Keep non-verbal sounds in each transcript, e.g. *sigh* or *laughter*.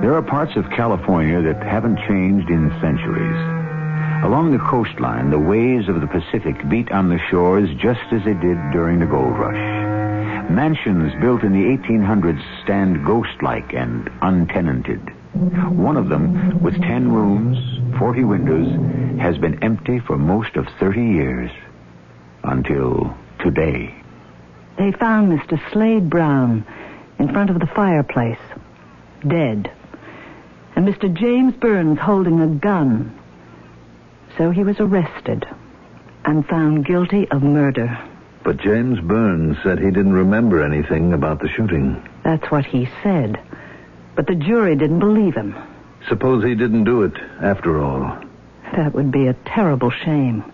There are parts of California that haven't changed in centuries. Along the coastline, the waves of the Pacific beat on the shores just as they did during the gold rush. Mansions built in the 1800s stand ghost-like and untenanted. One of them, with 10 rooms, 40 windows, has been empty for most of 30 years. Until today. They found Mr. Slade Brown in front of the fireplace, dead. And Mr. James Burns holding a gun. So he was arrested and found guilty of murder. But James Burns said he didn't remember anything about the shooting. That's what he said. But the jury didn't believe him. Suppose he didn't do it after all. That would be a terrible shame.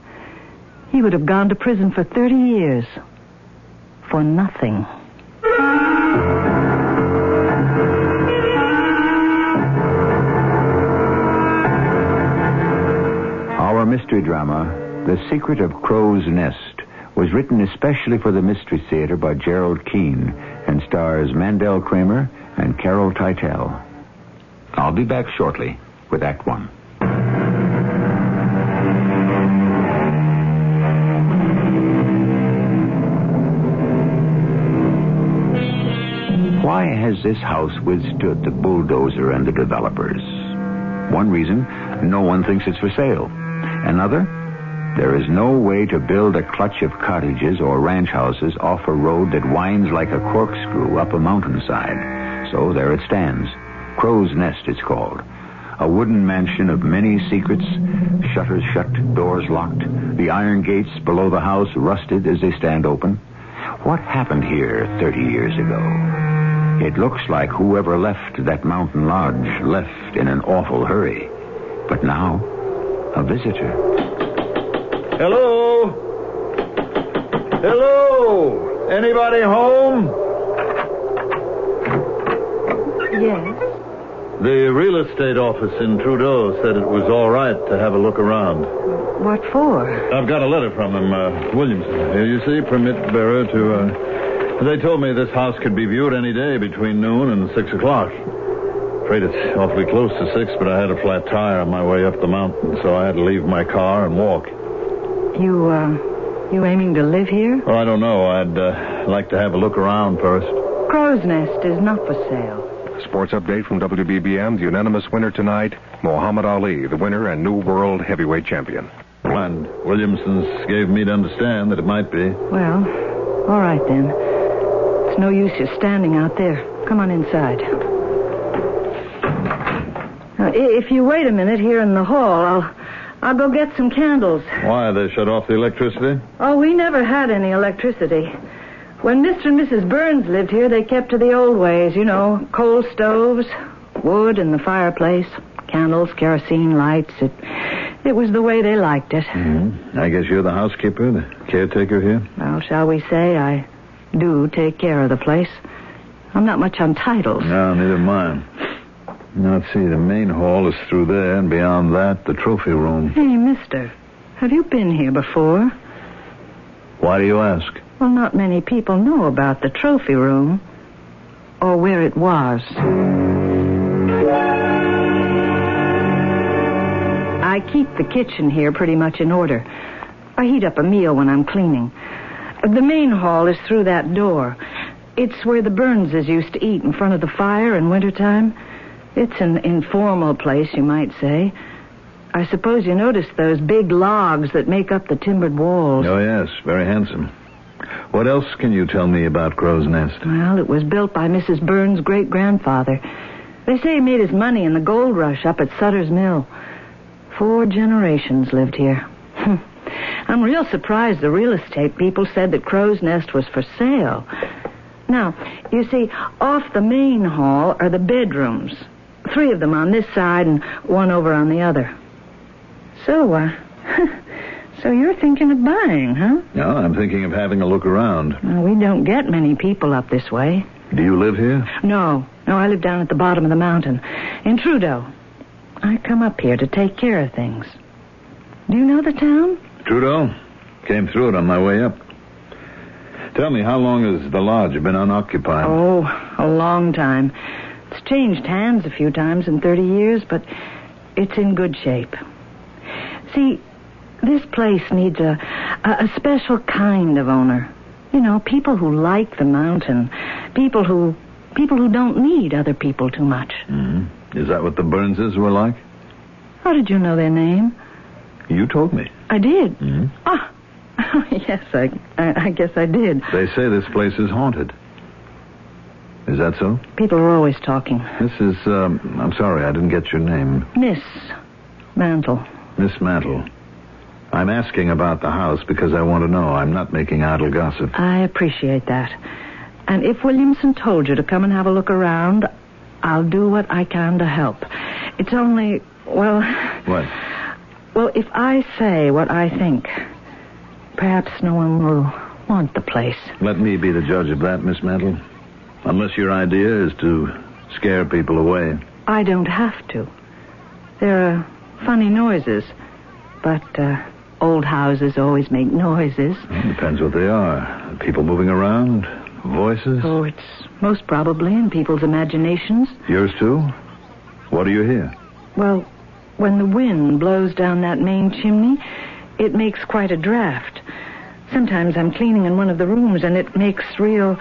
He would have gone to prison for 30 years. For nothing. Mystery drama, The Secret of Crow's Nest, was written especially for the Mystery Theater by Gerald Keane and stars Mandel Kramer and Carol Teitel. I'll be back shortly with Act One. Why has this house withstood the bulldozer and the developers? One reason, no one thinks it's for sale. Another, there is no way to build a clutch of cottages or ranch houses off a road that winds like a corkscrew up a mountainside. So there it stands. Crow's Nest, it's called. A wooden mansion of many secrets, shutters shut, doors locked, the iron gates below the house rusted as they stand open. What happened here 30 years ago? It looks like whoever left that mountain lodge left in an awful hurry. But now, a visitor. Hello? Hello? Anybody home? Yes? The real estate office in Trudeau said it was all right to have a look around. What for? I've got a letter from them, uh, Williamson. Here you see, permit bearer to, uh, they told me this house could be viewed any day between noon and six o'clock. Afraid it's awfully close to six, but I had a flat tire on my way up the mountain, so I had to leave my car and walk. You, uh, you aiming to live here? Oh, I don't know. I'd uh, like to have a look around first. Crow's Nest is not for sale. Sports update from WBBM. The unanimous winner tonight, Muhammad Ali, the winner and new world heavyweight champion. And Williamson's gave me to understand that it might be. Well, all right then. It's no use you standing out there. Come on inside. Now, if you wait a minute here in the hall, I'll, I'll go get some candles. Why, they shut off the electricity? Oh, we never had any electricity. When Mr. and Mrs. Burns lived here, they kept to the old ways, you know, coal stoves, wood in the fireplace, candles, kerosene lights. It, it was the way they liked it. Mm-hmm. I guess you're the housekeeper, the caretaker here? Well, shall we say I do take care of the place. I'm not much on titles. No, neither am I. Now, let's see, the main hall is through there, and beyond that, the trophy room. Hey, mister, Have you been here before? Why do you ask? Well, not many people know about the trophy room or where it was. I keep the kitchen here pretty much in order. I heat up a meal when I'm cleaning. The main hall is through that door. It's where the Burnses used to eat in front of the fire in wintertime. It's an informal place, you might say. I suppose you noticed those big logs that make up the timbered walls. Oh, yes, very handsome. What else can you tell me about Crow's Nest? Well, it was built by Mrs. Burns' great grandfather. They say he made his money in the gold rush up at Sutter's Mill. Four generations lived here. Hmm. I'm real surprised the real estate people said that Crow's Nest was for sale. Now, you see, off the main hall are the bedrooms. Three of them on this side and one over on the other. So, uh, *laughs* so you're thinking of buying, huh? No, I'm thinking of having a look around. Well, we don't get many people up this way. Do you live here? No, no, I live down at the bottom of the mountain, in Trudeau. I come up here to take care of things. Do you know the town? Trudeau? Came through it on my way up. Tell me, how long has the lodge been unoccupied? Oh, a long time. It's changed hands a few times in 30 years, but it's in good shape. See, this place needs a, a, a special kind of owner. You know, people who like the mountain. People who people who don't need other people too much. Mm. Is that what the Burnses were like? How did you know their name? You told me. I did. Mm. Ah, *laughs* yes, I, I I guess I did. They say this place is haunted. Is that so? People are always talking. This is, um, I'm sorry, I didn't get your name. Miss Mantle. Miss Mantle. I'm asking about the house because I want to know. I'm not making idle gossip. I appreciate that. And if Williamson told you to come and have a look around, I'll do what I can to help. It's only, well, What? well, if I say what I think, perhaps no one will want the place. Let me be the judge of that, Miss Mantle. Unless your idea is to scare people away. I don't have to. There are funny noises, but uh, old houses always make noises. Well, depends what they are. People moving around, voices. Oh, it's most probably in people's imaginations. Yours too? What do you hear? Well, when the wind blows down that main chimney, it makes quite a draft. Sometimes I'm cleaning in one of the rooms and it makes real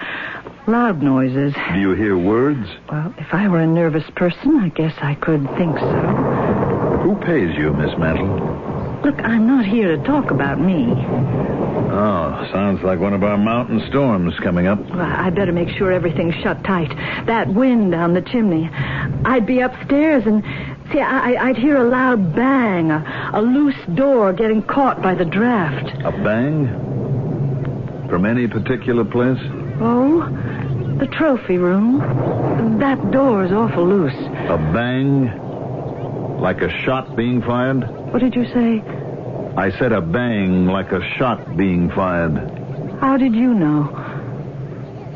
loud noises. Do you hear words? Well, if I were a nervous person, I guess I could think so. Who pays you, Miss Mantle? Look, I'm not here to talk about me. Oh, sounds like one of our mountain storms coming up. Well, I better make sure everything's shut tight. That wind down the chimney. I'd be upstairs and see, I, I'd hear a loud bang, a, a loose door getting caught by the draft. A bang? From any particular place? Oh, the trophy room. That door's awful loose. A bang? Like a shot being fired? What did you say? I said a bang like a shot being fired. How did you know?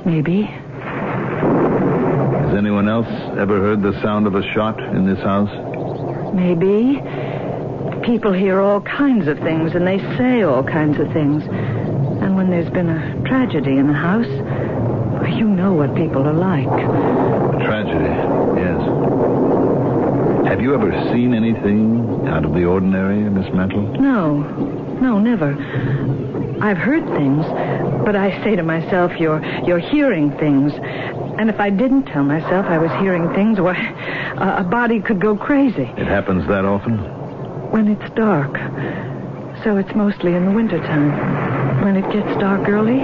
Maybe. Has anyone else ever heard the sound of a shot in this house? Maybe. People hear all kinds of things and they say all kinds of things. And when there's been a tragedy in the house, you know what people are like. A tragedy, yes. Have you ever seen anything out of the ordinary, Miss Mantle? No, no, never. I've heard things, but I say to myself, you're you're hearing things. And if I didn't tell myself I was hearing things, why, a, a body could go crazy It happens that often? when it's dark. So it's mostly in the wintertime. When it gets dark early,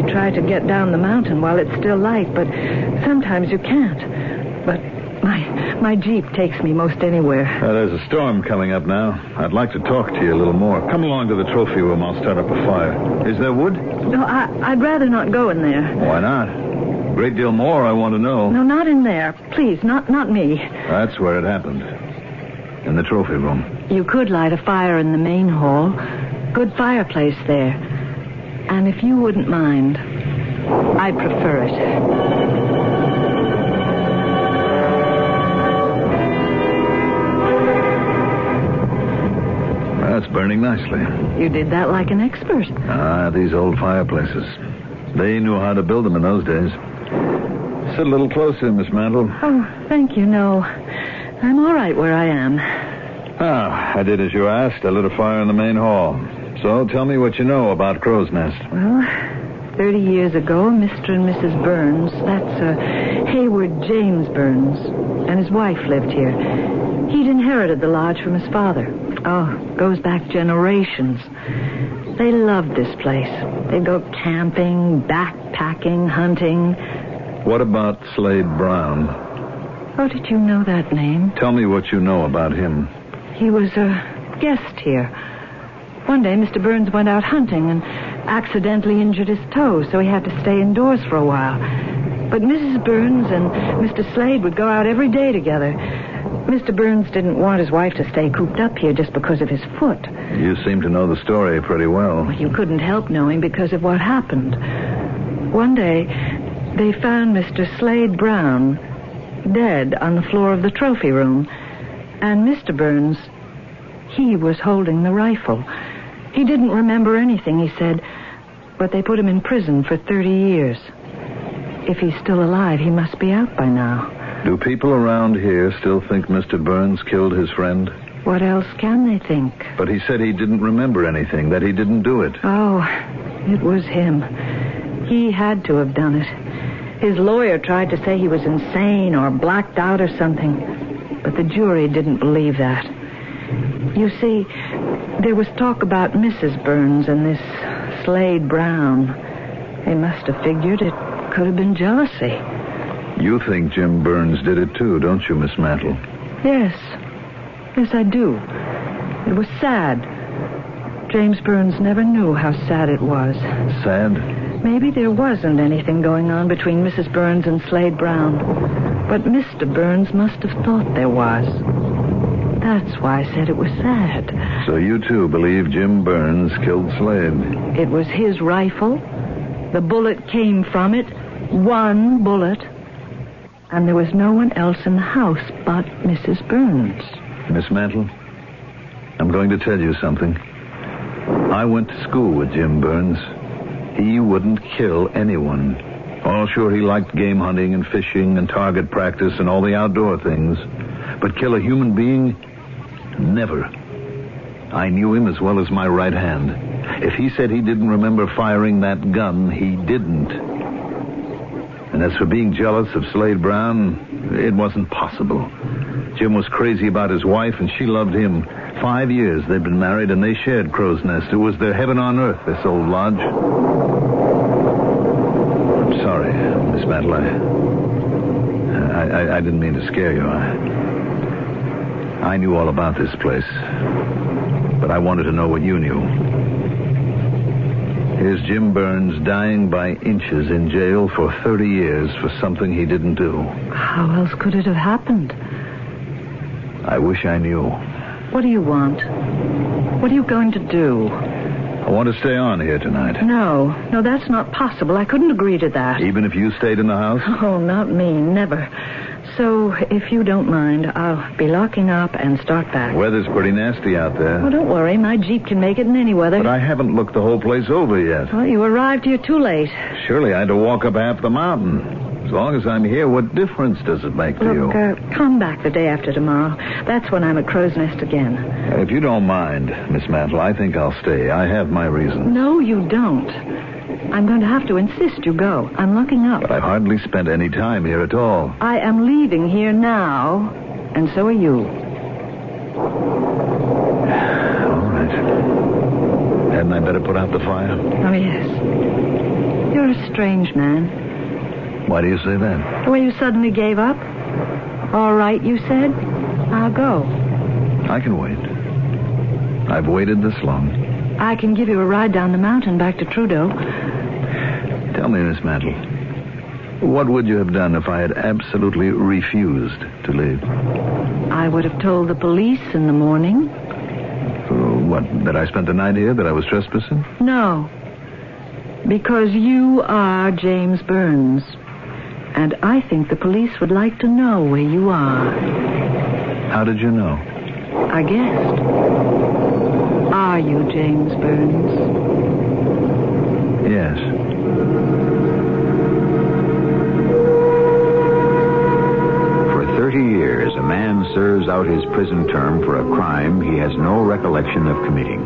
usually try to get down the mountain while it's still light, but sometimes you can't. But my my jeep takes me most anywhere. Uh, there's a storm coming up now. I'd like to talk to you a little more. Come along to the trophy room. I'll start up a fire. Is there wood? No, I, I'd rather not go in there. Why not? A great deal more I want to know. No, not in there. Please, not not me. That's where it happened. In the trophy room. You could light a fire in the main hall. Good fireplace there. And if you wouldn't mind, I'd prefer it. That's burning nicely. You did that like an expert. Ah, these old fireplaces. They knew how to build them in those days. Sit a little closer, Miss Mantle. Oh, thank you. No. I'm all right where I am. Ah, I did as you asked. I lit a fire in the main hall. So tell me what you know about Crow's Nest. Well, 30 years ago, Mr. and Mrs. Burns, that's uh, Hayward James Burns, and his wife lived here. He'd inherited the lodge from his father. Oh, goes back generations. They loved this place. They'd go camping, backpacking, hunting. What about Slade Brown? How did you know that name? Tell me what you know about him. He was a guest here. One day, Mr. Burns went out hunting and accidentally injured his toe, so he had to stay indoors for a while. But Mrs. Burns and Mr. Slade would go out every day together. Mr. Burns didn't want his wife to stay cooped up here just because of his foot. You seem to know the story pretty well. You couldn't help knowing because of what happened. One day, they found Mr. Slade Brown dead on the floor of the trophy room. And Mr. Burns, he was holding the rifle. He didn't remember anything, he said, but they put him in prison for 30 years. If he's still alive, he must be out by now. Do people around here still think Mr. Burns killed his friend? What else can they think? But he said he didn't remember anything, that he didn't do it. Oh, it was him. He had to have done it. His lawyer tried to say he was insane or blacked out or something, but the jury didn't believe that. You see, there was talk about Mrs. Burns and this Slade Brown. They must have figured it could have been jealousy. You think Jim Burns did it too, don't you, Miss Mantle? Yes. Yes, I do. It was sad. James Burns never knew how sad it was. Sad? Maybe there wasn't anything going on between Mrs. Burns and Slade Brown. But Mr. Burns must have thought there was. That's why I said it was sad. So you too believe Jim Burns killed Slade? It was his rifle. The bullet came from it. One bullet. And there was no one else in the house but Mrs. Burns. Miss Mantle, I'm going to tell you something. I went to school with Jim Burns. He wouldn't kill anyone. Oh, sure, he liked game hunting and fishing and target practice and all the outdoor things. But kill a human being? Never. I knew him as well as my right hand. If he said he didn't remember firing that gun, he didn't. And as for being jealous of Slade Brown, it wasn't possible. Jim was crazy about his wife, and she loved him. Five years they'd been married, and they shared Crow's Nest. It was their heaven on earth, this old lodge. I'm sorry, Miss Mantle. I, I, I didn't mean to scare you. I, I knew all about this place, but I wanted to know what you knew. Here's Jim Burns dying by inches in jail for 30 years for something he didn't do. How else could it have happened? I wish I knew. What do you want? What are you going to do? I want to stay on here tonight. No, no, that's not possible. I couldn't agree to that. Even if you stayed in the house? Oh, not me, never. So, if you don't mind, I'll be locking up and start back. Weather's pretty nasty out there. Oh, don't worry. My Jeep can make it in any weather. But I haven't looked the whole place over yet. Well, you arrived here too late. Surely I had to walk up half the mountain. As long as I'm here, what difference does it make to you? Look, uh, come back the day after tomorrow. That's when I'm at Crow's Nest again. If you don't mind, Miss Mantle, I think I'll stay. I have my reasons. No, you don't. I'm going to have to insist you go. I'm locking up. But I've hardly spent any time here at all. I am leaving here now, and so are you. All right. Hadn't I better put out the fire? Oh, yes. You're a strange man. Why do you say that? Way you suddenly gave up. All right, you said. I'll go. I can wait. I've waited this long. I can give you a ride down the mountain back to Trudeau. Tell me, Miss Mantle, what would you have done if I had absolutely refused to leave? I would have told the police in the morning. Uh, What, that I spent the night here, that I was trespassing? No. Because you are James Burns. And I think the police would like to know where you are. How did you know? I guessed. Are you James Burns? Yes. For 30 years, a man serves out his prison term for a crime he has no recollection of committing.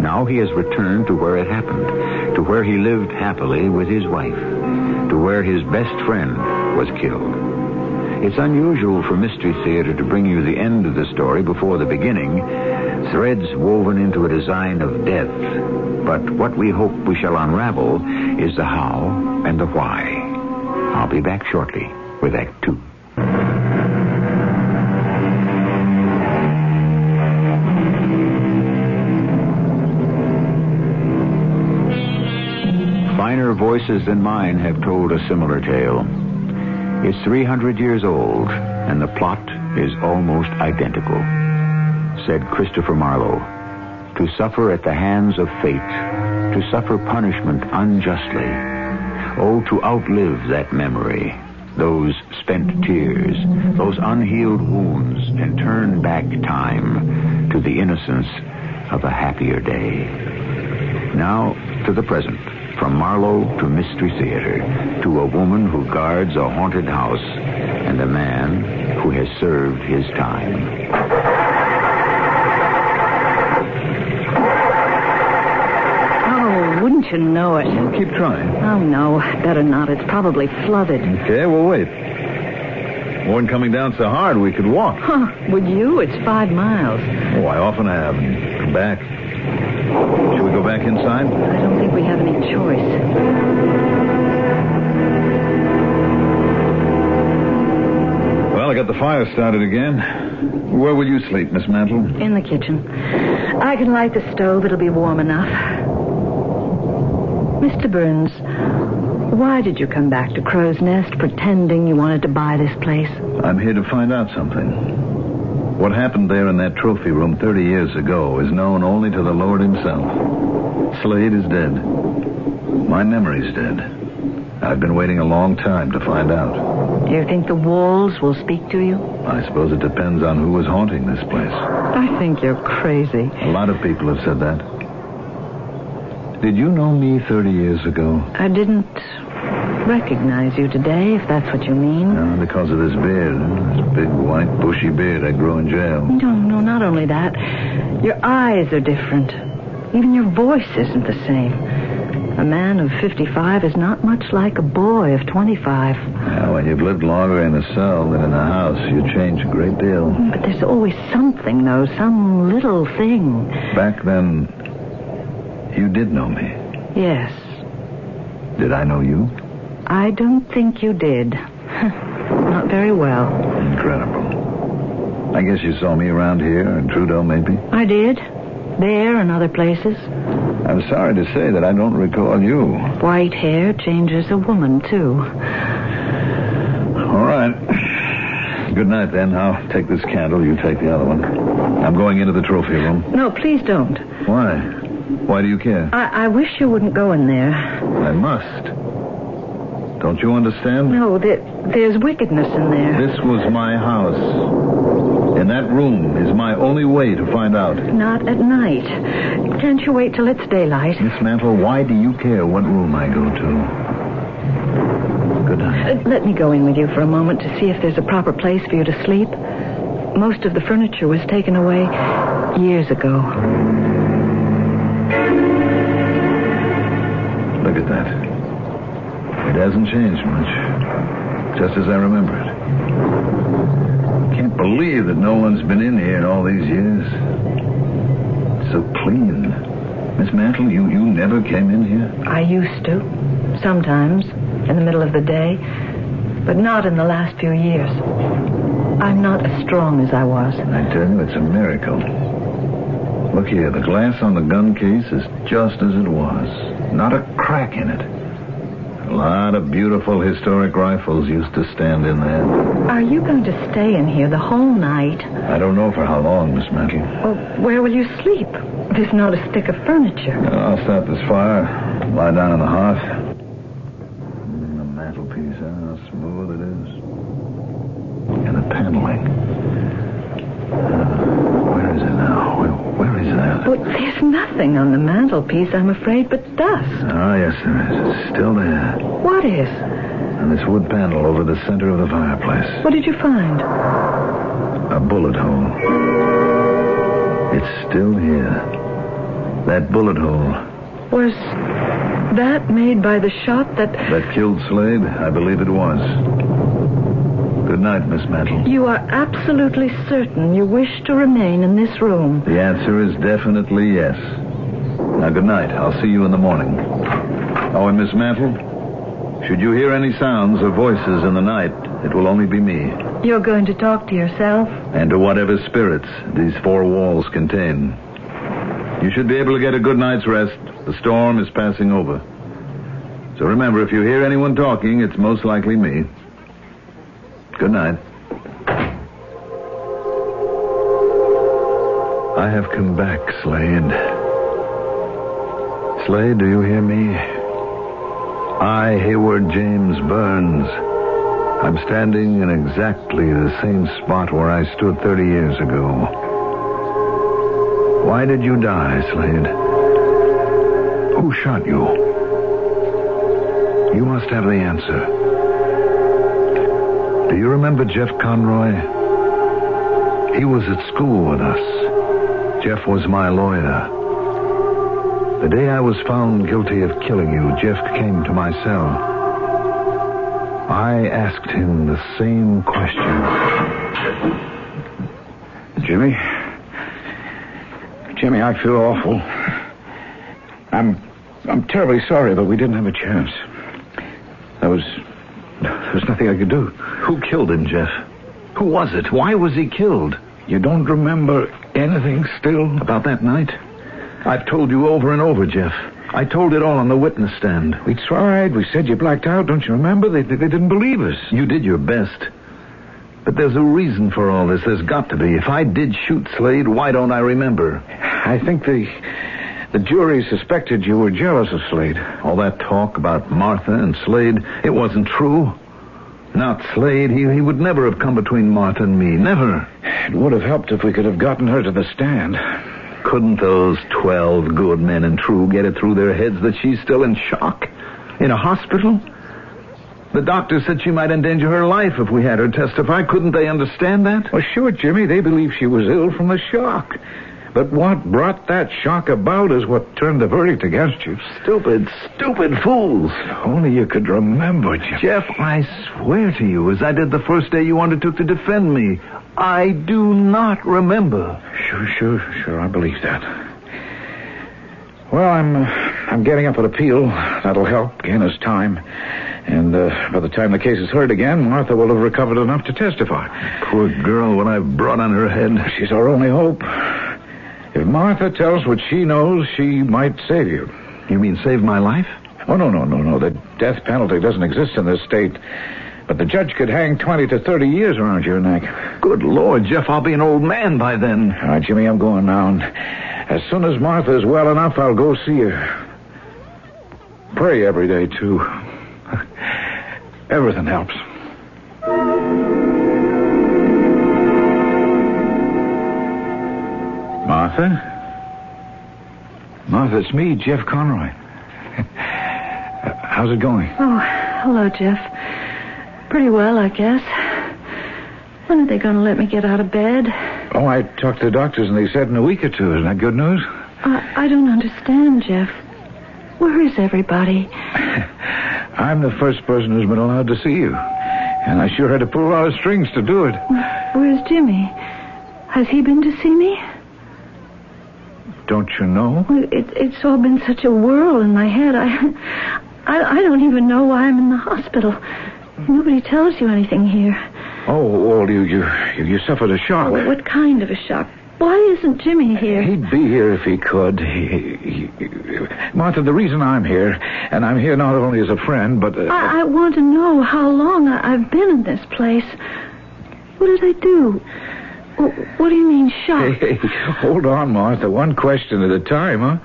Now he has returned to where it happened, to where he lived happily with his wife, to where his best friend was killed. It's unusual for Mystery Theater to bring you the end of the story before the beginning, threads woven into a design of death. But what we hope we shall unravel is the how and the why. I'll be back shortly with Act Two. Voices than mine have told a similar tale. It's 300 years old, and the plot is almost identical. Said Christopher Marlowe, to suffer at the hands of fate, to suffer punishment unjustly. Oh, to outlive that memory, those spent tears, those unhealed wounds, and turn back time to the innocence of a happier day. Now to the present. From Marlowe to Mystery Theater, to a woman who guards a haunted house, and a man who has served his time. Oh, wouldn't you know it? Keep trying. Oh, no. Better not. It's probably flooded. Okay, we'll wait. Than coming down so hard we could walk. Huh. Would you? It's five miles. Oh, I often have. And come back. Should we go back inside? I don't think we have any choice. Well, I got the fire started again. Where will you sleep, Miss Mantle? In the kitchen. I can light the stove. It'll be warm enough. Mr. Burns, why did you come back to Crow's Nest pretending you wanted to buy this place? I'm here to find out something. What happened there in that trophy room 30 years ago is known only to the Lord Himself. Slade is dead. My memory's dead. I've been waiting a long time to find out. Do you think the walls will speak to you? I suppose it depends on who was haunting this place. I think you're crazy. A lot of people have said that. Did you know me 30 years ago? I didn't recognize you today, if that's what you mean. No, because of this beard. This big, white, bushy beard I grew in jail. No, no, not only that. Your eyes are different. Even your voice isn't the same. A man of 55 is not much like a boy of 25. Now, when you've lived longer in a cell than in a house, you change a great deal. But there's always something, though, some little thing. Back then, you did know me. Yes, Did I know you? I don't think you did. *laughs* not very well. Incredible. I guess you saw me around here in Trudeau, maybe. I did. There and other places. I'm sorry to say that I don't recall you. White hair changes a woman, too. All right. Good night, then. I'll take this candle. You take the other one. I'm going into the trophy room. No, please don't. Why? Why do you care? I, I wish you wouldn't go in there. I must. Don't you understand? No, there, there's wickedness in there. This was my house. And that room is my only way to find out. Not at night. Can't you wait till it's daylight? Miss Mantle, why do you care what room I go to? Good night. Uh, let me go in with you for a moment to see if there's a proper place for you to sleep. Most of the furniture was taken away years ago. Look at that. It hasn't changed much. Just as I remember it. Can't believe that no one's been in here in all these years. It's so clean. Miss Mantle, you, you never came in here? I used to. Sometimes, in the middle of the day. But not in the last few years. I'm not as strong as I was. I tell you, it's a miracle. Look here, the glass on the gun case is just as it was. Not a crack in it. A lot of beautiful historic rifles used to stand in there. Are you going to stay in here the whole night? I don't know for how long, Miss Mantle. Well, where will you sleep? There's not a stick of furniture. I'll start this fire. Lie down on the hearth. Mm, The mantelpiece. How smooth it is. And the paneling. Where is it now? Where, where is that? nothing on the mantelpiece, I'm afraid, but dust. Ah, yes, there is. It's still there. What is? And this wood panel over the center of the fireplace. What did you find? A bullet hole. It's still here. That bullet hole. Was that made by the shot that. That killed Slade? I believe it was. Good night, Miss Mantle. You are absolutely certain you wish to remain in this room? The answer is definitely yes. Now, good night. I'll see you in the morning. Oh, and Miss Mantle, should you hear any sounds or voices in the night, it will only be me. You're going to talk to yourself? And to whatever spirits these four walls contain. You should be able to get a good night's rest. The storm is passing over. So remember, if you hear anyone talking, it's most likely me. Good night. I have come back, Slade. Slade, do you hear me? I, Hayward James Burns. I'm standing in exactly the same spot where I stood 30 years ago. Why did you die, Slade? Who shot you? You must have the answer. Do you remember Jeff Conroy? He was at school with us. Jeff was my lawyer. The day I was found guilty of killing you, Jeff came to my cell. I asked him the same question. Jimmy? Jimmy, I feel awful. I'm I'm terribly sorry, but we didn't have a chance. There was there was nothing I could do. Who killed him, Jeff? Who was it? Why was he killed? You don't remember anything still? About that night? I've told you over and over, Jeff. I told it all on the witness stand. We tried. We said you blacked out. Don't you remember? They, they, they didn't believe us. You did your best. But there's a reason for all this. There's got to be. If I did shoot Slade, why don't I remember? I think the the jury suspected you were jealous of Slade. All that talk about Martha and Slade, it wasn't true. Not Slade. He, he would never have come between Martha and me. Never. It would have helped if we could have gotten her to the stand. Couldn't those 12 good men and true get it through their heads that she's still in shock? In a hospital? The doctor said she might endanger her life if we had her testify. Couldn't they understand that? Well, sure, Jimmy. They believe she was ill from the shock. But what brought that shock about is what turned the verdict against you. Stupid, stupid fools. Only you could remember, Jim. Jeff, I swear to you, as I did the first day you undertook to defend me, I do not remember. Sure, sure, sure. I believe that. Well, I'm uh, I'm getting up an appeal. That'll help gain us time. And uh, by the time the case is heard again, Martha will have recovered enough to testify. Poor girl, what I've brought on her head. She's our only hope. If Martha tells what she knows, she might save you. You mean save my life? Oh, no, no, no, no. The death penalty doesn't exist in this state. But the judge could hang 20 to 30 years around your neck. Good Lord, Jeff, I'll be an old man by then. All right, Jimmy, I'm going now. And as soon as Martha is well enough, I'll go see her. Pray every day, too. *laughs* Everything helps. Martha? Martha, it's me, Jeff Conroy. *laughs* How's it going? Oh, hello, Jeff. Pretty well, I guess. When are they going to let me get out of bed? Oh, I talked to the doctors and they said in a week or two. Isn't that good news? I, I don't understand, Jeff. Where is everybody? *laughs* I'm the first person who's been allowed to see you. And I sure had to pull a lot of strings to do it. Where's Jimmy? Has he been to see me? Don't you know? It, it's all been such a whirl in my head. I, I, I don't even know why I'm in the hospital. Nobody tells you anything here. Oh, well, you, you, you, suffered a shock. What, what kind of a shock? Why isn't Jimmy here? He'd be here if he could. He, he, he- Martha, the reason I'm here, and I'm here not only as a friend, but. Uh, I, I want to know how long I, I've been in this place. What did I do? Wh- What do you mean, shock? *laughs* Hey, hold on, Martha. One question at a time, huh?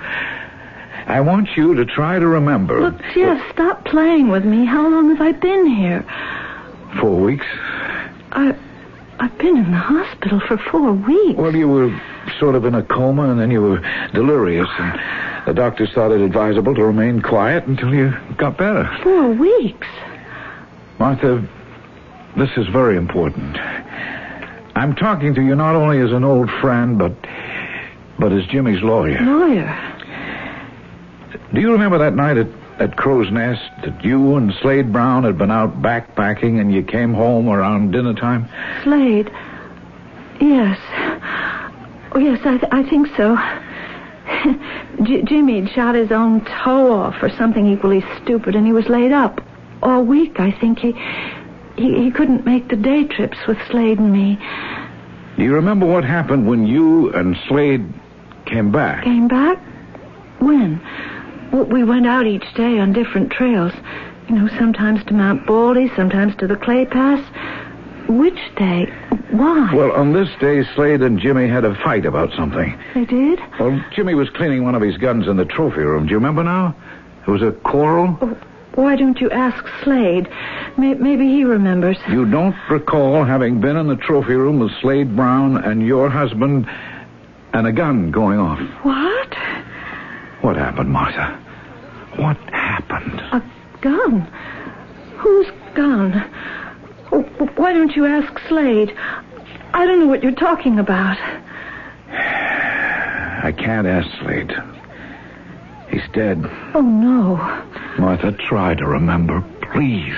I want you to try to remember. Look, Jeff, stop playing with me. How long have I been here? Four weeks. I I've been in the hospital for four weeks. Well, you were sort of in a coma, and then you were delirious, and the doctors thought it advisable to remain quiet until you got better. Four weeks? Martha, this is very important. I'm talking to you not only as an old friend, but but as Jimmy's lawyer. Lawyer? Do you remember that night at, at Crow's Nest that you and Slade Brown had been out backpacking and you came home around dinner time? Slade? Yes. Oh, yes, I, th- I think so. *laughs* J- Jimmy'd shot his own toe off or something equally stupid, and he was laid up all week. I think he, he he couldn't make the day trips with Slade and me. Do you remember what happened when you and Slade came back? Came back? When? Well, we went out each day on different trails. You know, sometimes to Mount Baldy, sometimes to the Clay Pass. Which day? Why? Well, on this day, Slade and Jimmy had a fight about something. They did? Well, Jimmy was cleaning one of his guns in the trophy room. Do you remember now? It was a quarrel. Oh, why don't you ask Slade? May- maybe he remembers. You don't recall having been in the trophy room with Slade Brown and your husband and a gun going off. What? What happened, Martha? What happened? A gun? Whose gun? Oh, why don't you ask Slade? I don't know what you're talking about. I can't ask Slade. He's dead. Oh, no. Martha, try to remember, please.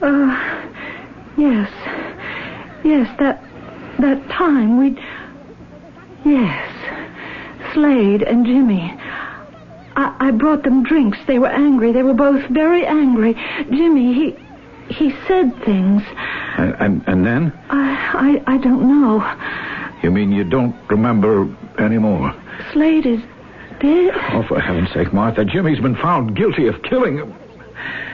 Uh, yes. Yes, that that time we Yes. Slade and Jimmy. I, I brought them drinks. They were angry. They were both very angry. Jimmy, he he said things. And, and, and then? I, I I don't know. You mean you don't remember anymore? Slade is Oh, for heaven's sake, Martha, Jimmy's been found guilty of killing. Him.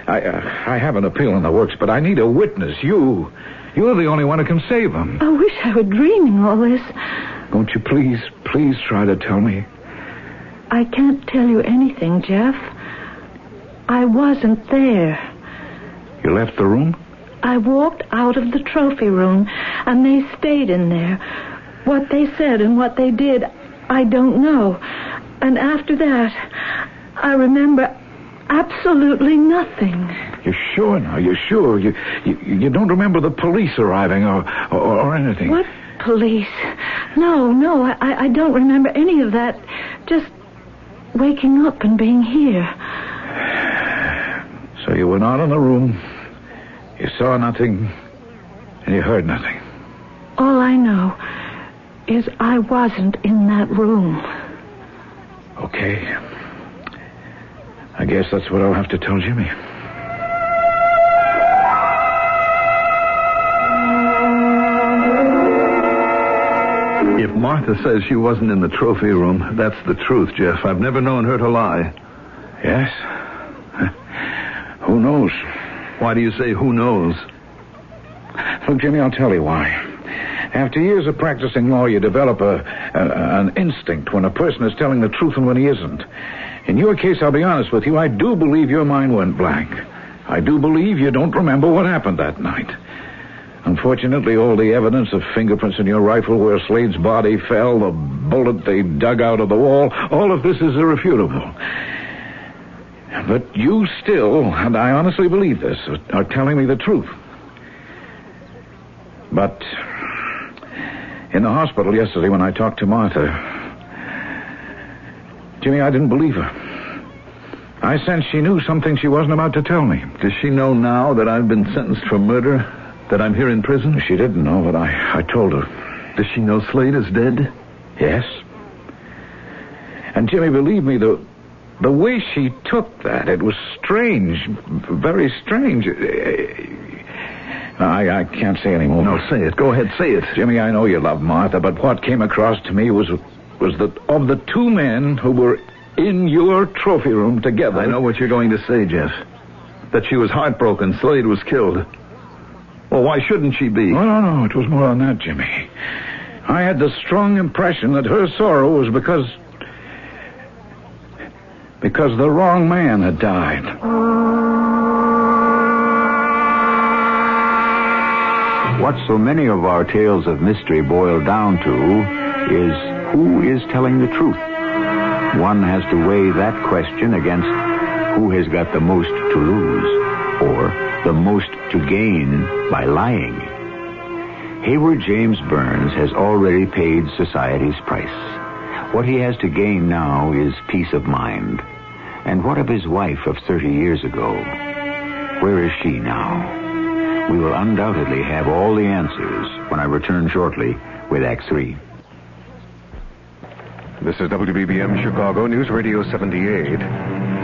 I, uh, I have an appeal in the works, but I need a witness. You. You're the only one who can save him. I wish I were dreaming all this. Won't you please, please try to tell me? I can't tell you anything, Jeff. I wasn't there. You left the room? I walked out of the trophy room, and they stayed in there. What they said and what they did, I don't know. And after that, I remember absolutely nothing. You're sure now? You're sure? You, you, you don't remember the police arriving or, or, or anything? What police? No, no, I, I don't remember any of that. Just waking up and being here. So you were not in the room, you saw nothing, and you heard nothing. All I know is I wasn't in that room. Okay. I guess that's what I'll have to tell Jimmy. If Martha says she wasn't in the trophy room, that's the truth, Jeff. I've never known her to lie. Yes? *laughs* Who knows? Why do you say who knows? Look, Jimmy, I'll tell you why. After years of practicing law, you develop a, a, an instinct when a person is telling the truth and when he isn't. In your case, I'll be honest with you, I do believe your mind went blank. I do believe you don't remember what happened that night. Unfortunately, all the evidence of fingerprints in your rifle where Slade's body fell, the bullet they dug out of the wall, all of this is irrefutable. But you still, and I honestly believe this, are telling me the truth. But in the hospital yesterday when I talked to Martha, Jimmy, I didn't believe her. I sensed she knew something she wasn't about to tell me. Does she know now that I've been sentenced for murder? That I'm here in prison? She didn't know, but I, I told her. Does she know Slade is dead? Yes. And Jimmy, believe me, the the way she took that, it was strange, very strange. I, I can't say any more. No, say it. Go ahead, say it. Jimmy, I know you love Martha, but what came across to me was was that of the two men who were in your trophy room together. I know what you're going to say, Jeff. That she was heartbroken. Slade was killed. Well, why shouldn't she be? No, no, no. It was more than that, Jimmy. I had the strong impression that her sorrow was because. because the wrong man had died. What so many of our tales of mystery boil down to is who is telling the truth? One has to weigh that question against who has got the most to lose or the most to gain by lying. Hayward James Burns has already paid society's price. What he has to gain now is peace of mind. And what of his wife of 30 years ago? Where is she now? We will undoubtedly have all the answers when I return shortly with Act 3. This is WBBM Chicago News Radio 78.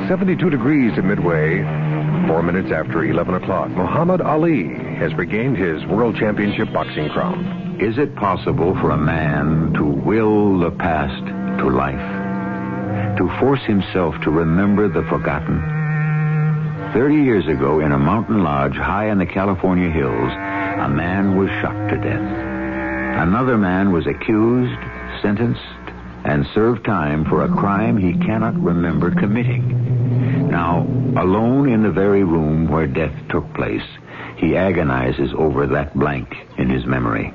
72 degrees at Midway. Four minutes after 11 o'clock, Muhammad Ali has regained his World Championship boxing crown. Is it possible for a man to will the past to life? To force himself to remember the forgotten? Thirty years ago, in a mountain lodge high in the California hills, a man was shot to death. Another man was accused, sentenced, and served time for a crime he cannot remember committing. Now, alone in the very room where death took place, he agonizes over that blank in his memory.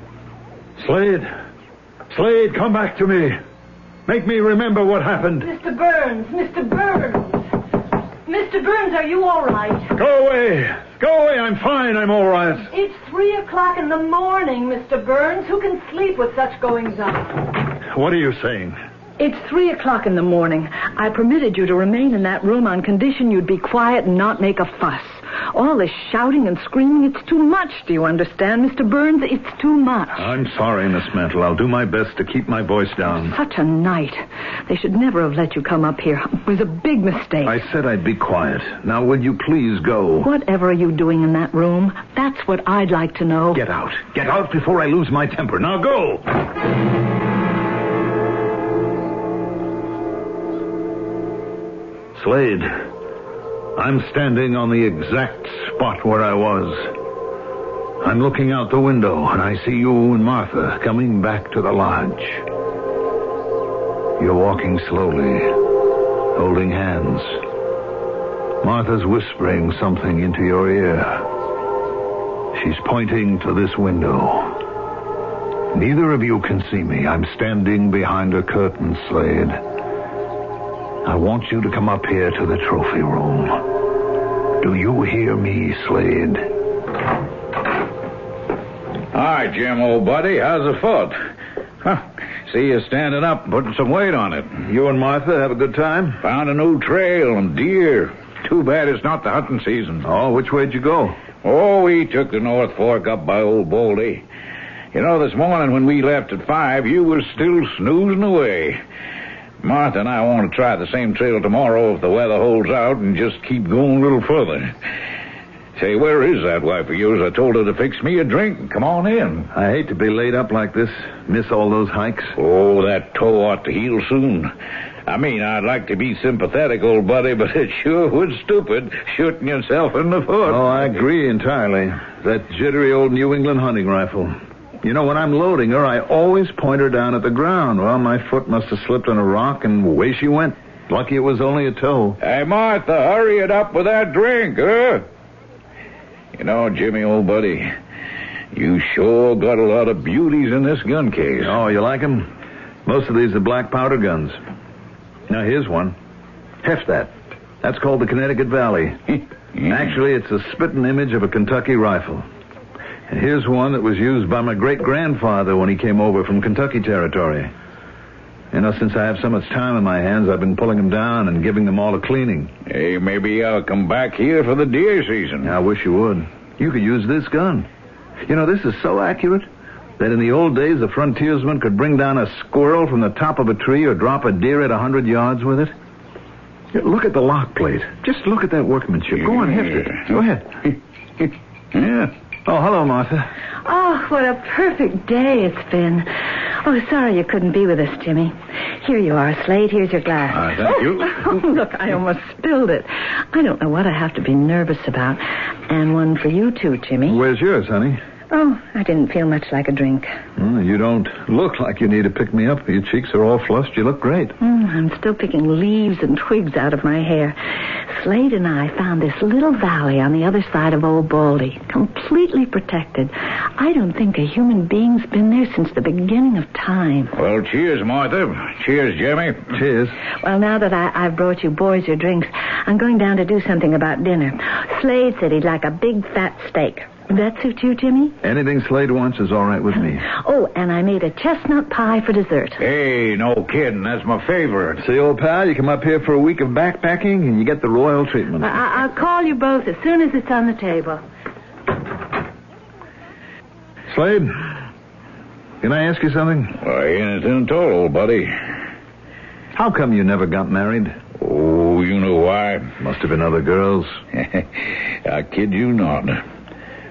Slade! Slade, come back to me. Make me remember what happened. Mr. Burns, Mr. Burns. Mr. Burns, are you all right? Go away. Go away. I'm fine. I'm all right. It's three o'clock in the morning, Mr. Burns. Who can sleep with such goings on? What are you saying? It's three o'clock in the morning. I permitted you to remain in that room on condition you'd be quiet and not make a fuss. All this shouting and screaming, it's too much. Do you understand, Mr. Burns? It's too much. I'm sorry, Miss Mantle. I'll do my best to keep my voice down. Such a night. They should never have let you come up here. It was a big mistake. I said I'd be quiet. Now, will you please go? Whatever are you doing in that room? That's what I'd like to know. Get out. Get out before I lose my temper. Now go. Slade, I'm standing on the exact spot where I was. I'm looking out the window and I see you and Martha coming back to the lodge. You're walking slowly, holding hands. Martha's whispering something into your ear. She's pointing to this window. Neither of you can see me. I'm standing behind a curtain, Slade. I want you to come up here to the trophy room. Do you hear me, Slade? Hi, Jim, old buddy. How's the foot? Huh. See you standing up and putting some weight on it. You and Martha have a good time? Found a new trail and deer. Too bad it's not the hunting season. Oh, which way'd you go? Oh, we took the North Fork up by Old Baldy. You know, this morning when we left at five, you was still snoozing away. Martha and I want to try the same trail tomorrow if the weather holds out and just keep going a little further. Say, where is that wife of yours? I told her to fix me a drink. and Come on in. I hate to be laid up like this, miss all those hikes. Oh, that toe ought to heal soon. I mean, I'd like to be sympathetic, old buddy, *laughs* but it sure was stupid shooting yourself in the foot. Oh, I agree entirely. That jittery old New England hunting rifle. You know, when I'm loading her, I always point her down at the ground. Well, my foot must have slipped on a rock, and away she went. Lucky it was only a toe. Hey, Martha, hurry it up with that drink, huh? You know, Jimmy, old buddy, you sure got a lot of beauties in this gun case. Oh, you like 'em? Most of these are black powder guns. Now, here's one. Heft that. That's called the Connecticut Valley. *laughs* Actually, it's a spitting image of a Kentucky rifle. And here's one that was used by my great grandfather when he came over from Kentucky Territory. You know, since I have so much time in my hands, I've been pulling them down and giving them all a cleaning. Hey, maybe I'll come back here for the deer season. I wish you would. You could use this gun. You know, this is so accurate that in the old days, a frontiersman could bring down a squirrel from the top of a tree or drop a deer at a hundred yards with it. Look at the lock plate. Just look at that workmanship. Go on, heft it. Go ahead. *laughs* Yeah. Oh, hello, Martha. Oh, what a perfect day it's been. Oh, sorry you couldn't be with us, Jimmy. Here you are, Slade. Here's your glass. Ah, thank you. *laughs* Oh, look, I almost spilled it. I don't know what I have to be nervous about. And one for you, too, Jimmy. Where's yours, honey? Oh, I didn't feel much like a drink. Well, you don't look like you need to pick me up. Your cheeks are all flushed. You look great. Mm, I'm still picking leaves and twigs out of my hair. Slade and I found this little valley on the other side of Old Baldy, completely protected. I don't think a human being's been there since the beginning of time. Well, cheers, Martha. Cheers, Jimmy. Cheers. Well, now that I, I've brought you boys your drinks, I'm going down to do something about dinner. Slade said he'd like a big fat steak. That suit you, Jimmy? Anything Slade wants is all right with me. Oh, and I made a chestnut pie for dessert. Hey, no kidding. That's my favorite. See, old pal, you come up here for a week of backpacking and you get the royal treatment. I- I'll call you both as soon as it's on the table. Slade, can I ask you something? Why, anything at all, buddy. How come you never got married? Oh, you know why? Must have been other girls. *laughs* I kid you not.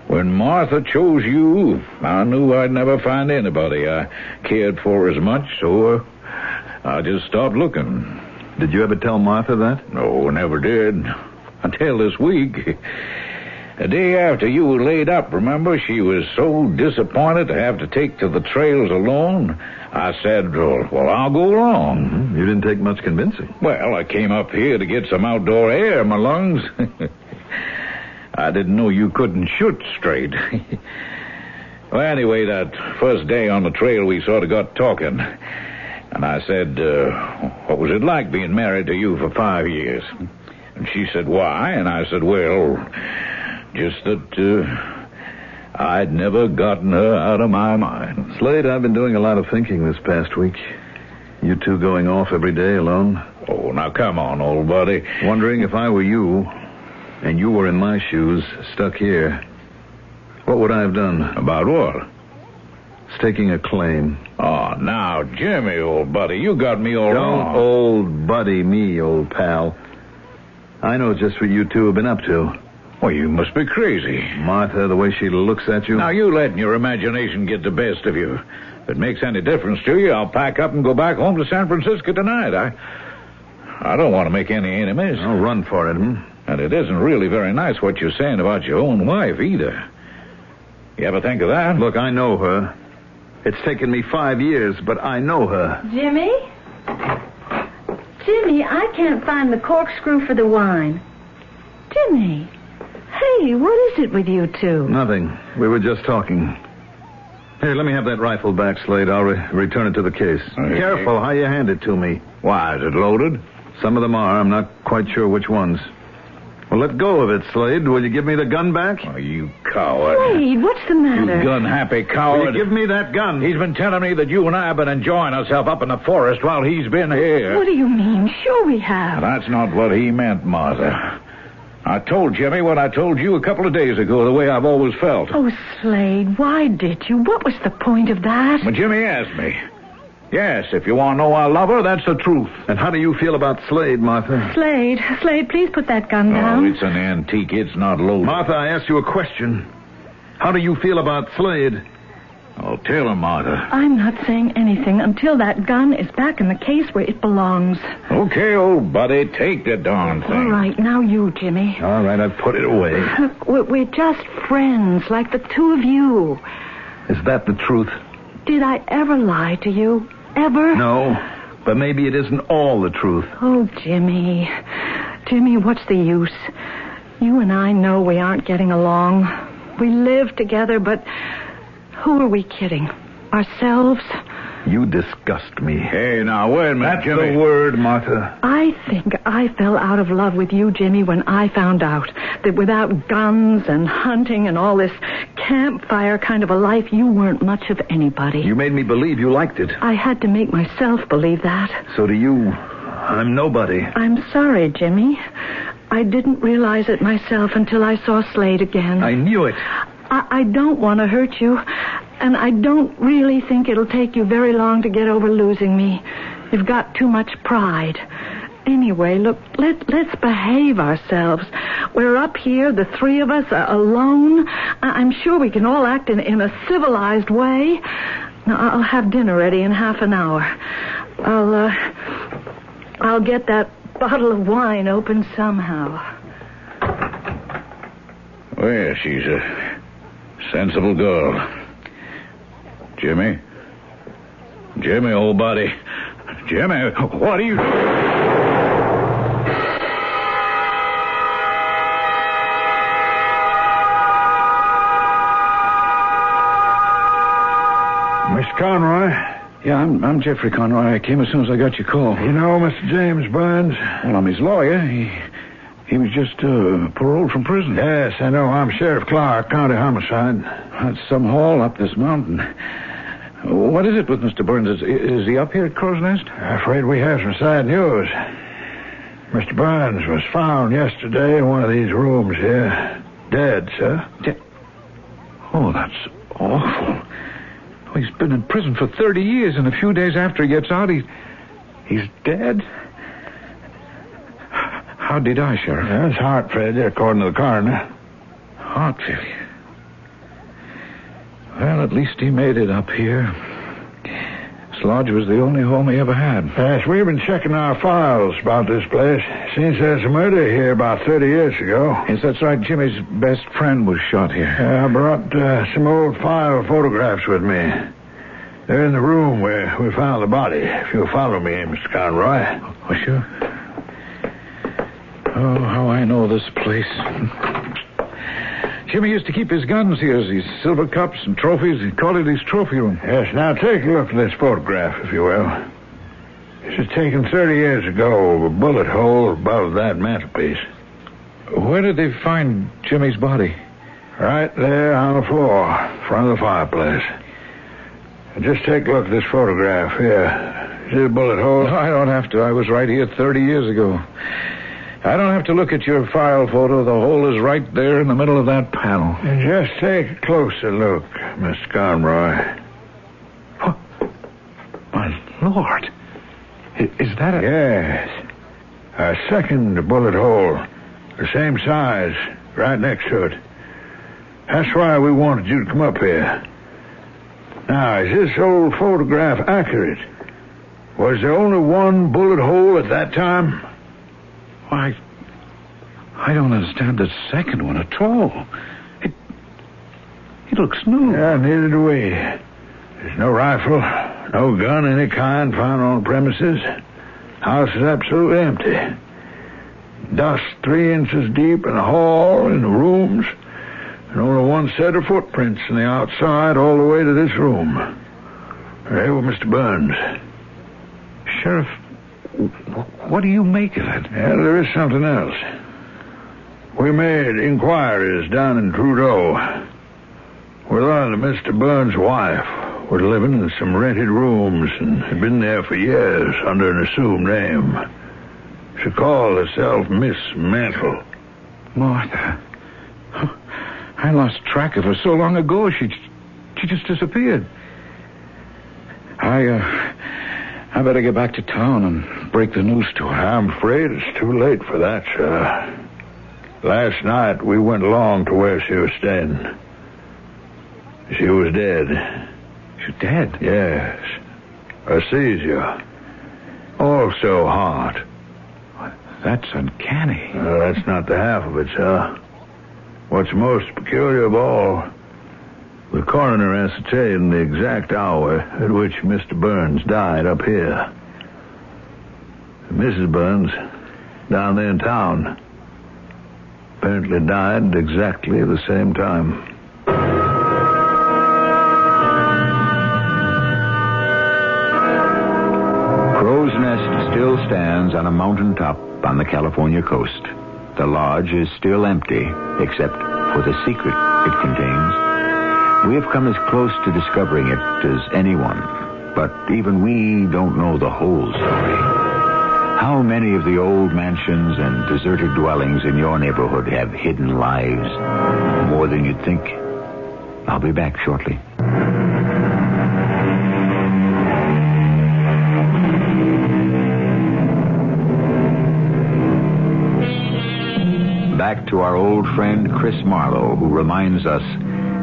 When Martha chose you, I knew I'd never find anybody I cared for as much, so uh, I just stopped looking. Did you ever tell Martha that? No, never did. Until this week. The day after you were laid up, remember, she was so disappointed to have to take to the trails alone. I said, well, well I'll go along. Hmm, You didn't take much convincing. Well, I came up here to get some outdoor air in my lungs. *laughs* I didn't know you couldn't shoot straight. *laughs* well, anyway, that first day on the trail, we sort of got talking. And I said, uh, what was it like being married to you for five years? And she said, why? And I said, well, just that uh, I'd never gotten her out of my mind. Slade, I've been doing a lot of thinking this past week. You two going off every day alone. Oh, now come on, old buddy. Wondering if I were you, and you were in my shoes, stuck here, what would I have done? About what? Staking a claim. Oh, now, Jimmy, old buddy, you got me all Don't wrong. old buddy me, old pal. I know just what you two have been up to. Well, you must be crazy. Martha, the way she looks at you. Now, you letting your imagination get the best of you. If it makes any difference to you, I'll pack up and go back home to San Francisco tonight. I, I don't want to make any enemies. I'll run for it, hmm? And it isn't really very nice what you're saying about your own wife, either. You ever think of that? Look, I know her. It's taken me five years, but I know her. Jimmy? Jimmy, I can't find the corkscrew for the wine. Jimmy. Hey, what is it with you two? Nothing. We were just talking. Here, let me have that rifle back, Slade. I'll re- return it to the case. Okay. Careful how you hand it to me. Why, is it loaded? Some of them are. I'm not quite sure which ones. Well, let go of it, Slade. Will you give me the gun back? Oh, you coward. Slade, what's the matter? You matter? gun-happy Will coward. you give me that gun? He's been telling me that you and I have been enjoying ourselves up in the forest while he's been here. What do you mean? Sure we have. That's not what he meant, Martha. I told Jimmy what I told you a couple of days ago, the way I've always felt. Oh, Slade, why did you? What was the point of that? But Jimmy asked me. Yes, if you want to know I love her, that's the truth. And how do you feel about Slade, Martha? Slade, Slade, please put that gun down. Oh, down. it's an antique. It's not loaded. Martha, I asked you a question. How do you feel about Slade? Oh, tell him, Martha. I'm not saying anything until that gun is back in the case where it belongs. Okay, old buddy, take the darn thing. All right, now you, Jimmy. All right, I've put it away. Look, we're, we're just friends, like the two of you. Is that the truth? Did I ever lie to you? Ever? No, but maybe it isn't all the truth. Oh, Jimmy. Jimmy, what's the use? You and I know we aren't getting along. We live together, but who are we kidding? Ourselves? You disgust me. Hey, now, wait a minute, That's Jimmy. the word, Martha. I think I fell out of love with you, Jimmy, when I found out that without guns and hunting and all this campfire kind of a life, you weren't much of anybody. You made me believe you liked it. I had to make myself believe that. So do you. I'm nobody. I'm sorry, Jimmy. I didn't realize it myself until I saw Slade again. I knew it. I, I don't want to hurt you, and I don't really think it'll take you very long to get over losing me. You've got too much pride. Anyway, look, let, let's behave ourselves. We're up here, the three of us, uh, alone. I, I'm sure we can all act in, in a civilized way. Now, I'll have dinner ready in half an hour. I'll, uh, I'll get that bottle of wine open somehow. Well, she's a sensible girl. Jimmy? Jimmy, old buddy. Jimmy, what are you Conroy? Yeah, I'm, I'm Jeffrey Conroy. I came as soon as I got your call. You know Mr. James Burns? Well, I'm his lawyer. He he was just uh, paroled from prison. Yes, I know. I'm Sheriff Clark, County Homicide. That's some haul up this mountain. What is it with Mr. Burns? Is, is he up here at Crow's Nest? I'm afraid we have some sad news. Mr. Burns was found yesterday in one of these rooms here. Dead, sir. De- oh, that's awful. Oh, he's been in prison for 30 years, and a few days after he gets out, he, he's dead. How'd he die, Sheriff? Yeah, it's heart failure, according to the coroner. Heart failure. Well, at least he made it up here. This lodge was the only home he ever had. Yes, we've been checking our files about this place. Seems there's a murder here about 30 years ago. Yes, that's right. Jimmy's best friend was shot here. Yeah, I brought uh, some old file photographs with me. They're in the room where we found the body. If you'll follow me, Mr. Conroy. Oh, sure. Oh, how I know this place. Jimmy used to keep his guns here, these silver cups and trophies. He called it his trophy room. Yes, now take a look at this photograph, if you will. This was taken 30 years ago, a bullet hole above that mantelpiece. Where did they find Jimmy's body? Right there on the floor, in front of the fireplace. Just take a look at this photograph here. See the bullet hole? No, I don't have to. I was right here 30 years ago. I don't have to look at your file photo. The hole is right there in the middle of that panel. And just take a closer look, Miss Conroy. My Lord. Is that a... Yes. A second bullet hole. The same size, right next to it. That's why we wanted you to come up here. Now, is this old photograph accurate? Was there only one bullet hole at that time? Why, I don't understand the second one at all. It, it looks new. Yeah, neither do we. There's no rifle, no gun of any kind found on the premises. House is absolutely empty. Dust three inches deep in the hall, in the rooms, and only one set of footprints in the outside all the way to this room. They were Mr. Burns. Sheriff, what do you make of it? Yeah, there is something else. We made inquiries down in Trudeau. We learned that Mr. Burns' wife was living in some rented rooms and had been there for years under an assumed name. She called herself Miss Mantle. Martha. I lost track of her so long ago. She she just disappeared. I uh I better get back to town and break the news to her. I'm afraid it's too late for that, sir. Last night we went along to where she was staying. She was dead. She's dead? Yes. A seizure. Also heart. That's uncanny. Uh, that's not the half of it, sir. What's most peculiar of all, the coroner ascertained the exact hour at which Mr. Burns died up here. Mrs. Burns, down there in town, apparently died exactly the same time. Crow's Nest still stands on a mountain top on the California coast. The lodge is still empty, except for the secret it contains. We have come as close to discovering it as anyone, but even we don't know the whole story. How many of the old mansions and deserted dwellings in your neighborhood have hidden lives? More than you'd think. I'll be back shortly. Back to our old friend Chris Marlowe, who reminds us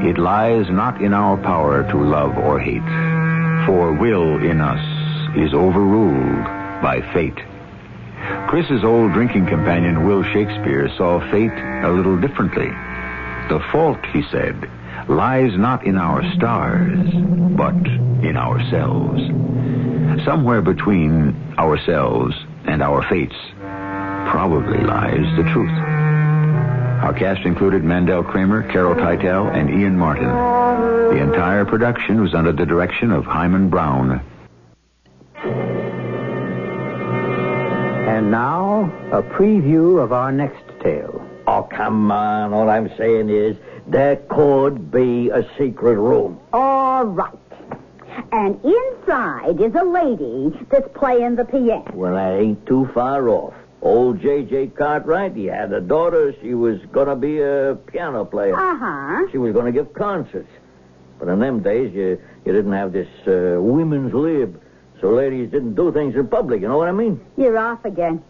it lies not in our power to love or hate, for will in us is overruled by fate. Chris's old drinking companion, Will Shakespeare, saw fate a little differently. The fault, he said, lies not in our stars, but in ourselves. Somewhere between ourselves and our fates probably lies the truth. Our cast included Mandel Kramer, Carol Teitel, and Ian Martin. The entire production was under the direction of Himan Brown. And now, a preview of our next tale. Oh, come on. All I'm saying is there could be a secret room. All right. And inside is a lady that's playing the piano. Well, that ain't too far off. Old J.J. Cartwright, he had a daughter. She was going to be a piano player. Uh-huh. She was going to give concerts. But in them days, you, you didn't have this uh, women's lib. So ladies didn't do things in public, you know what I mean? You're off again.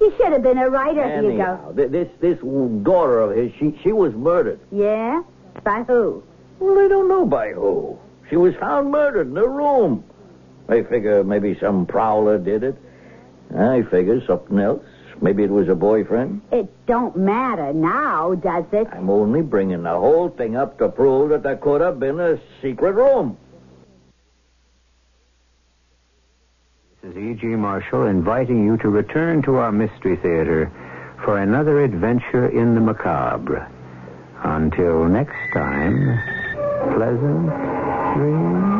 You should have been a writer. Anyhow, th- this this daughter of his, she she was murdered. Yeah? By who? Well, they don't know by who. She was found murdered in her room. They figure maybe some prowler did it. I figure something else. Maybe it was a boyfriend. It don't matter now, does it? I'm only bringing the whole thing up to prove that there could have been a secret room. This is E.G. Marshall inviting you to return to our Mystery Theater for another adventure in the macabre. Until next time, pleasant dreams.